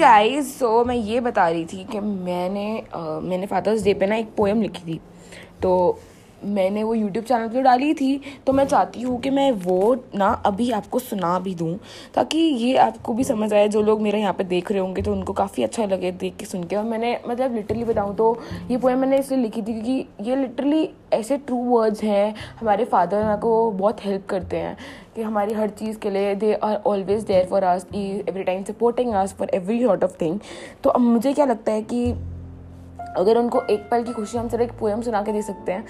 Guys so मैं ये बता रही थी कि मैंने uh, मैंने फादर्स डे पे ना एक पोएम लिखी थी। तो मैंने वो यूट्यूब चैनल पे डाली थी तो मैं चाहती हूँ कि मैं वो ना अभी आपको सुना भी दूँ, ताकि ये आपको भी समझ आए, जो लोग मेरे यहाँ पे देख रहे होंगे तो उनको काफ़ी अच्छा लगे देख के सुन के। और मैंने मतलब लिटरली बताऊँ तो ये पोएम मैंने इसलिए लिखी थी क्योंकि ये लिटरली ऐसे ट्रू वर्ड्स हैं, हमारे फादर को बहुत हेल्प करते हैं, कि हमारी हर चीज़ के लिए they are always there for us every time supporting us for every sort of thing तो अब मुझे क्या लगता है कि अगर उनको एक पल की खुशी हम सिर्फ़ एक पोएम सुना के दे सकते हैं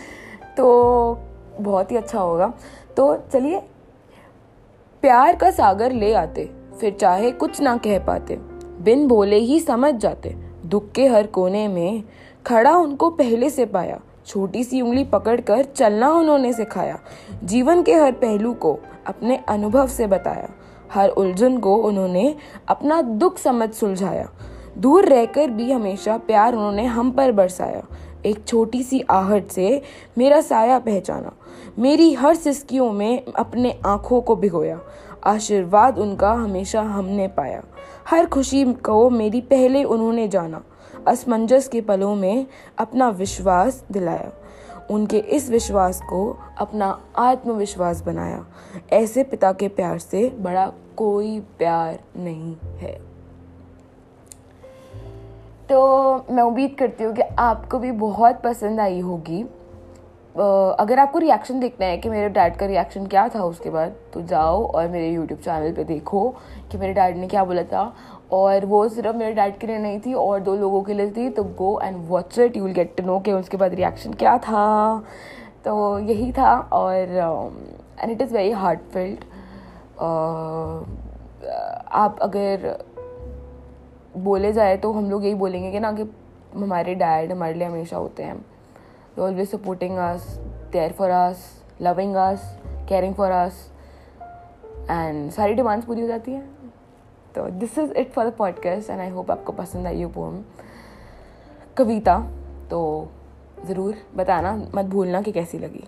तो बहुत ही अच्छा होगा। तो चलिए, प्यार का सागर ले आते, फिर चाहे कुछ ना कह पाते। बिन बोले ही समझ जाते, दुख के हर कोने में खड़ा उनको पहले से पाया। छोटी सी उंगली पकड़कर चलना उन्होंने सिखाया। जीवन के हर पहलू को अपने अनुभव से बताया। हर उलझन को उन्होंने अपना दुख समझ सुलझाया। दूर रहकर भी हमेशा प्यार उन्होंने हम पर बरसाया। एक छोटी सी आहट से मेरा साया पहचाना। मेरी हर सिस्कियों में अपने आँखों को भिगोया। आशीर्वाद उनका हमेशा हमने पाया। हर खुशी को मेरी पहले उन्होंने जाना। असमंजस के पलों में अपना विश्वास दिलाया। उनके इस विश्वास को अपना आत्मविश्वास बनाया। ऐसे पिता के प्यार से बड़ा कोई प्यार नहीं है। तो मैं उम्मीद करती हूँ कि आपको भी बहुत पसंद आई होगी। अगर आपको रिएक्शन देखना है कि मेरे डैड का रिएक्शन क्या था उसके बाद तो जाओ और मेरे यूट्यूब चैनल पे देखो कि मेरे डैड ने क्या बोला था। और वो सिर्फ़ मेरे डैड के लिए नहीं थी, और दो लोगों के लिए थी। तो go and watch it you will get to know कि उसके बाद रिएक्शन क्या था। तो यही था और and it is very heart filled आप अगर बोले जाए तो हम लोग यही बोलेंगे कि ना कि हमारे डैड हमारे लिए हमेशा होते हैं। They always supporting us there for us loving us caring for us and सारी डिमांड्स पूरी हो जाती हैं। तो this is it for the podcast and I hope आपको पसंद आई वो पोम कविता तो ज़रूर बताना, मत भूलना कि कैसी लगी।